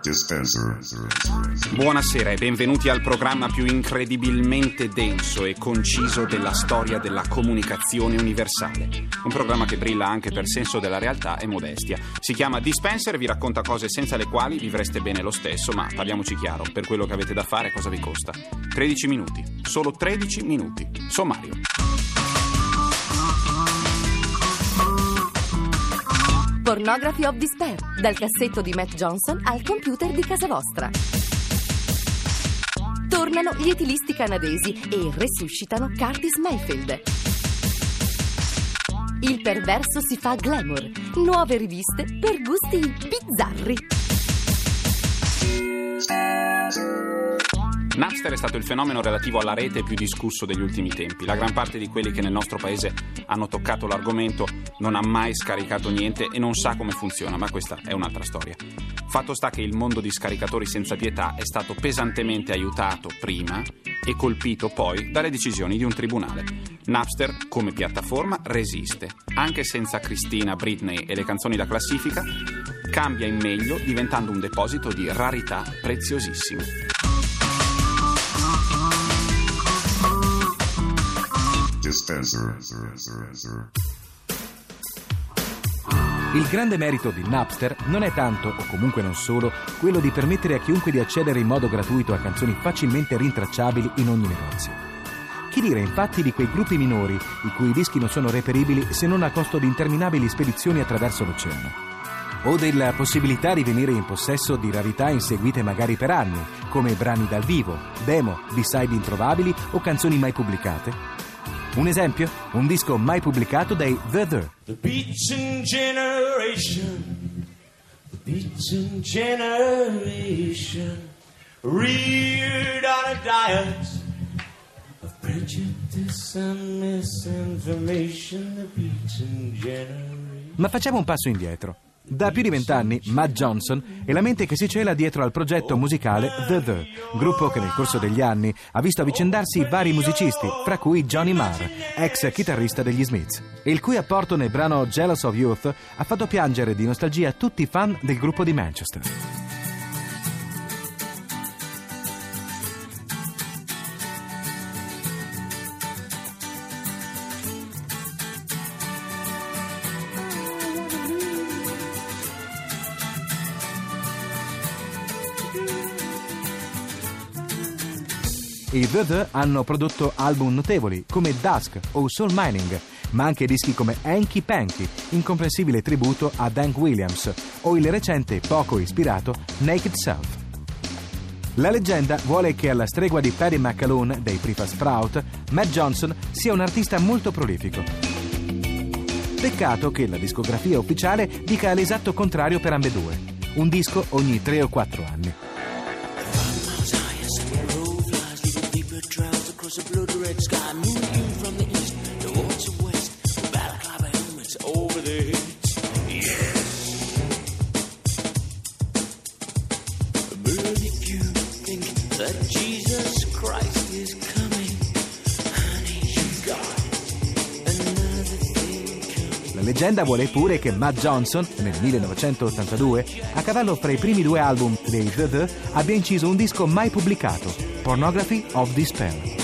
Dispenser. Buonasera e benvenuti al programma più incredibilmente denso e conciso della storia della comunicazione universale. Un programma che brilla anche per senso della realtà e modestia. Si chiama Dispenser e vi racconta cose senza le quali vivreste bene lo stesso, ma parliamoci chiaro, per quello che avete da fare cosa vi costa? 13 minuti. Solo 13 minuti. Sommario. Pornography of Despair, dal cassetto di Matt Johnson al computer di casa vostra. Tornano gli etilisti canadesi e resuscitano Curtis Mayfield. Il perverso si fa glamour. Nuove riviste per gusti bizzarri. Napster è stato il fenomeno relativo alla rete più discusso degli ultimi tempi. La gran parte di quelli che nel nostro paese hanno toccato l'argomento non ha mai scaricato niente e non sa come funziona, ma questa è un'altra storia. Fatto sta che il mondo di scaricatori senza pietà è stato pesantemente aiutato prima e colpito poi dalle decisioni di un tribunale. Napster, come piattaforma, resiste. Anche senza Cristina, Britney e le canzoni da classifica, cambia in meglio diventando un deposito di rarità preziosissime. Dispenser. Il grande merito di Napster non è tanto, o comunque non solo, quello di permettere a chiunque di accedere in modo gratuito a canzoni facilmente rintracciabili in ogni negozio. Chi dire infatti di quei gruppi minori i cui dischi non sono reperibili se non a costo di interminabili spedizioni attraverso l'oceano? O della possibilità di venire in possesso di rarità inseguite magari per anni, come brani dal vivo, demo, b-side introvabili o canzoni mai pubblicate? Un esempio? Un disco mai pubblicato dai The The. The beaten generation, the beaten generation, reared on a diet of prejudice and misinformation. The beaten generation. Ma facciamo un passo indietro. Da più di vent'anni, Matt Johnson è la mente che si cela dietro al progetto musicale The The, gruppo che nel corso degli anni ha visto avvicendarsi vari musicisti, fra cui Johnny Marr, ex chitarrista degli Smiths, e il cui apporto nel brano Jealous of Youth ha fatto piangere di nostalgia tutti i fan del gruppo di Manchester. I The hanno prodotto album notevoli come Dusk o Soul Mining, ma anche dischi come Hanky Panky, incomprensibile tributo a Dank Williams, o il recente poco ispirato Naked Self. La leggenda vuole che alla stregua di Paddy McAloon dei Prefab Sprout, Matt Johnson sia un artista molto prolifico. Peccato che la discografia ufficiale dica l'esatto contrario per ambedue, un disco ogni 3 o 4 anni. Across a blood red sky, moving from the east towards the west. Balaclava helmets over their heads. Leggenda vuole pure che Matt Johnson, nel 1982, a cavallo fra i primi due album dei The The, abbia inciso un disco mai pubblicato, Pornography of Despair.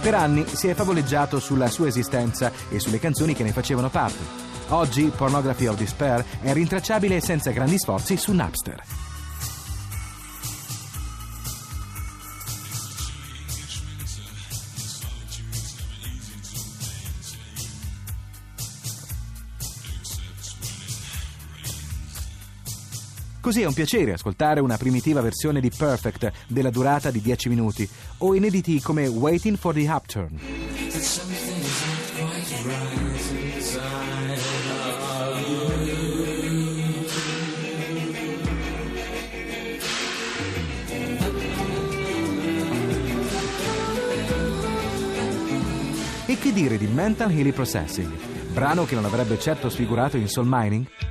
Per anni si è favoleggiato sulla sua esistenza e sulle canzoni che ne facevano parte. Oggi Pornography of Despair è rintracciabile senza grandi sforzi su Napster. Così è un piacere ascoltare una primitiva versione di Perfect della durata di 10 minuti o inediti come Waiting for the Upturn. E che dire di Mental Healing Processing, brano che non avrebbe certo sfigurato in Soul Mining?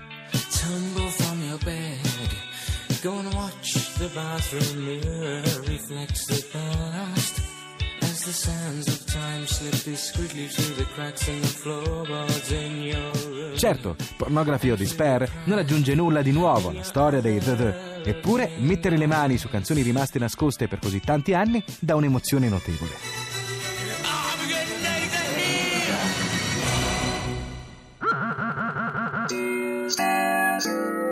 Bathroom mirror reflects the past. As the sands of time slip discreetly through the cracks in the floorboards in your room. Certo, Pornography of Despair non aggiunge nulla di nuovo alla storia dei The The, eppure mettere le mani su canzoni rimaste nascoste per così tanti anni dà un'emozione notevole. Here.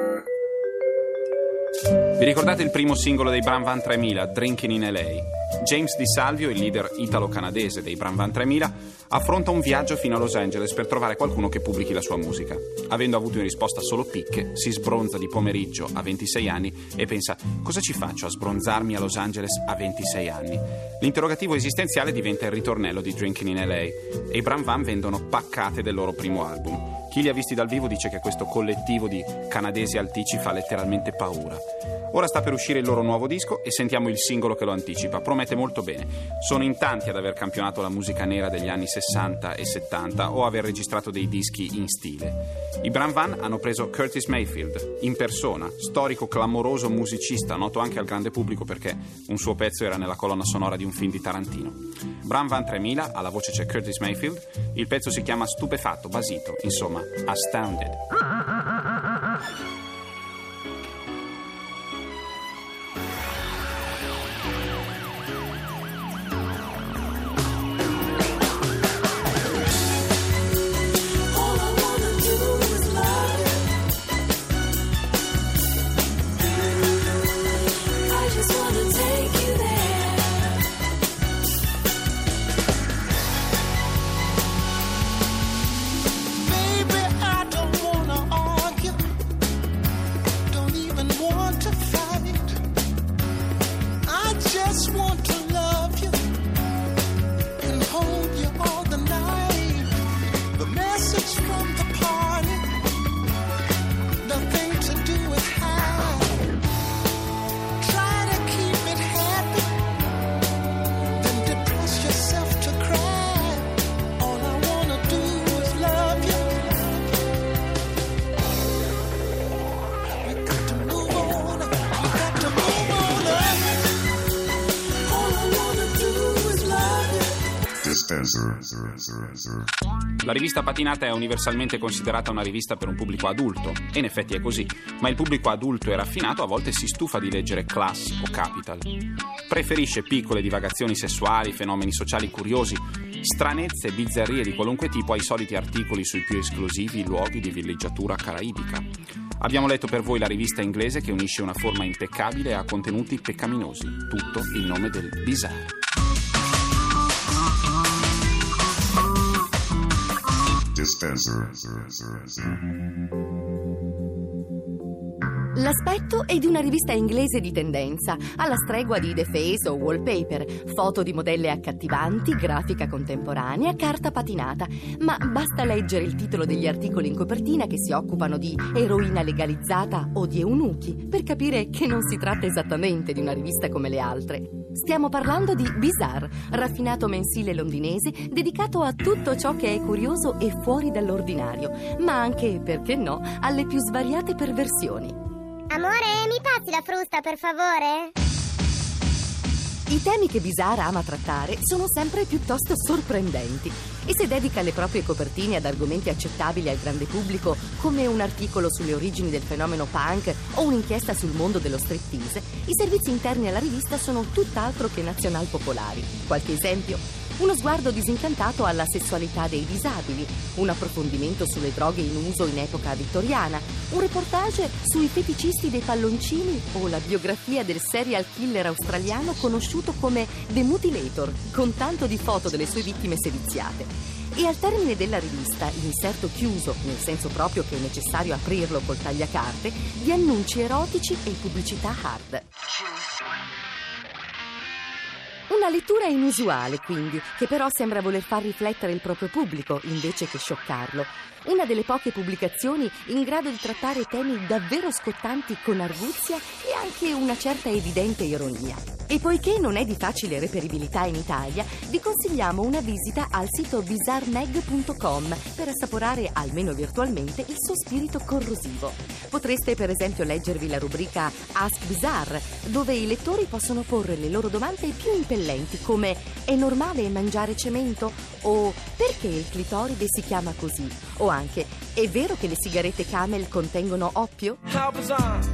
Vi ricordate il primo singolo dei Bram Van 3000, Drinking in LA? James Di Salvio, il leader italo-canadese dei Bram Van 3000, affronta un viaggio fino a Los Angeles per trovare qualcuno che pubblichi la sua musica. Avendo avuto in risposta solo picche, si sbronza di pomeriggio a 26 anni e pensa cosa ci faccio a sbronzarmi a Los Angeles a 26 anni? L'interrogativo esistenziale diventa il ritornello di Drinking in LA e i Bram Van vendono paccate del loro primo album. Chi li ha visti dal vivo dice che questo collettivo di canadesi alticci fa letteralmente paura. Ora sta per uscire il loro nuovo disco e sentiamo il singolo che lo anticipa. Promette molto bene. Sono in tanti ad aver campionato la musica nera degli anni 60 e 70 o aver registrato dei dischi in stile. I Bram Van hanno preso Curtis Mayfield in persona, storico clamoroso musicista, noto anche al grande pubblico perché un suo pezzo era nella colonna sonora di un film di Tarantino. Bram Van 3000, alla voce c'è Curtis Mayfield, il pezzo si chiama Stupefatto, basito, insomma, astounded. La rivista Patinata è universalmente considerata una rivista per un pubblico adulto, e in effetti è così, ma il pubblico adulto e raffinato a volte si stufa di leggere Class o Capital. Preferisce piccole divagazioni sessuali, fenomeni sociali curiosi, stranezze e bizzarrie di qualunque tipo ai soliti articoli sui più esclusivi luoghi di villeggiatura caraibica. Abbiamo letto per voi la rivista inglese che unisce una forma impeccabile a contenuti peccaminosi, tutto in nome del bizarro. Dispenser. Mm-hmm. L'aspetto è di una rivista inglese di tendenza, alla stregua di The Face o Wallpaper, foto di modelle accattivanti, grafica contemporanea, carta patinata. Ma basta leggere il titolo degli articoli in copertina che si occupano di eroina legalizzata o di eunuchi per capire che non si tratta esattamente di una rivista come le altre. Stiamo parlando di Bizarre, raffinato mensile londinese dedicato a tutto ciò che è curioso e fuori dall'ordinario, ma anche, perché no, alle più svariate perversioni. Amore, mi passi la frusta per favore? I temi che Bizarre ama trattare sono sempre piuttosto sorprendenti e se dedica le proprie copertine ad argomenti accettabili al grande pubblico, come un articolo sulle origini del fenomeno punk o un'inchiesta sul mondo dello striptease, i servizi interni alla rivista sono tutt'altro che nazional-popolari. Qualche esempio? Uno sguardo disincantato alla sessualità dei disabili, un approfondimento sulle droghe in uso in epoca vittoriana, un reportage sui feticisti dei palloncini o la biografia del serial killer australiano conosciuto come The Mutilator, con tanto di foto delle sue vittime seviziate. E al termine della rivista, l'inserto chiuso, nel senso proprio che è necessario aprirlo col tagliacarte, di annunci erotici e pubblicità hard. Una lettura inusuale, quindi, che però sembra voler far riflettere il proprio pubblico invece che scioccarlo. Una delle poche pubblicazioni in grado di trattare temi davvero scottanti con arguzia e anche una certa evidente ironia. E poiché non è di facile reperibilità in Italia, vi consigliamo una visita al sito bizarmag.com per assaporare, almeno virtualmente, il suo spirito corrosivo. Potreste per esempio leggervi la rubrica Ask Bizarre, dove i lettori possono porre le loro domande più impellenti come è normale mangiare cemento? O perché il clitoride si chiama così? O anche è vero che le sigarette Camel contengono oppio? How bizarre.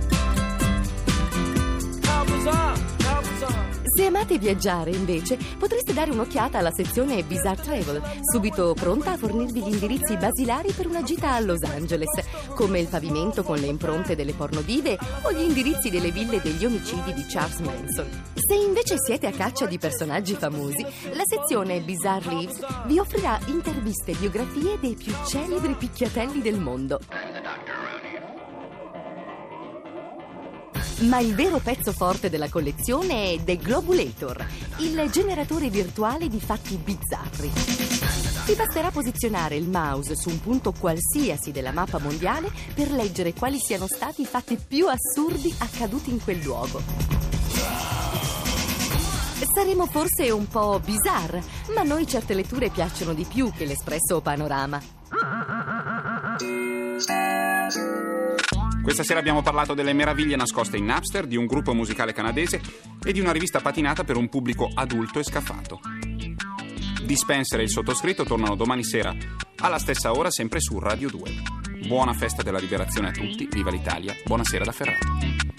How bizarre. Se amate viaggiare, invece, potreste dare un'occhiata alla sezione Bizarre Travel, subito pronta a fornirvi gli indirizzi basilari per una gita a Los Angeles, come il pavimento con le impronte delle pornodive o gli indirizzi delle ville degli omicidi di Charles Manson. Se invece siete a caccia di personaggi famosi, la sezione Bizarre Lives vi offrirà interviste e biografie dei più celebri picchiatelli del mondo. Ma il vero pezzo forte della collezione è The Globulator, il generatore virtuale di fatti bizzarri. Ti basterà posizionare il mouse su un punto qualsiasi della mappa mondiale per leggere quali siano stati i fatti più assurdi accaduti in quel luogo. Saremo forse un po' bizarre, ma a noi certe letture piacciono di più che l'espresso panorama. Questa sera abbiamo parlato delle meraviglie nascoste in Napster, di un gruppo musicale canadese e di una rivista patinata per un pubblico adulto e scafato. Dispenser e il sottoscritto tornano domani sera alla stessa ora sempre su Radio 2. Buona festa della liberazione a tutti, viva l'Italia, buonasera da Ferrato.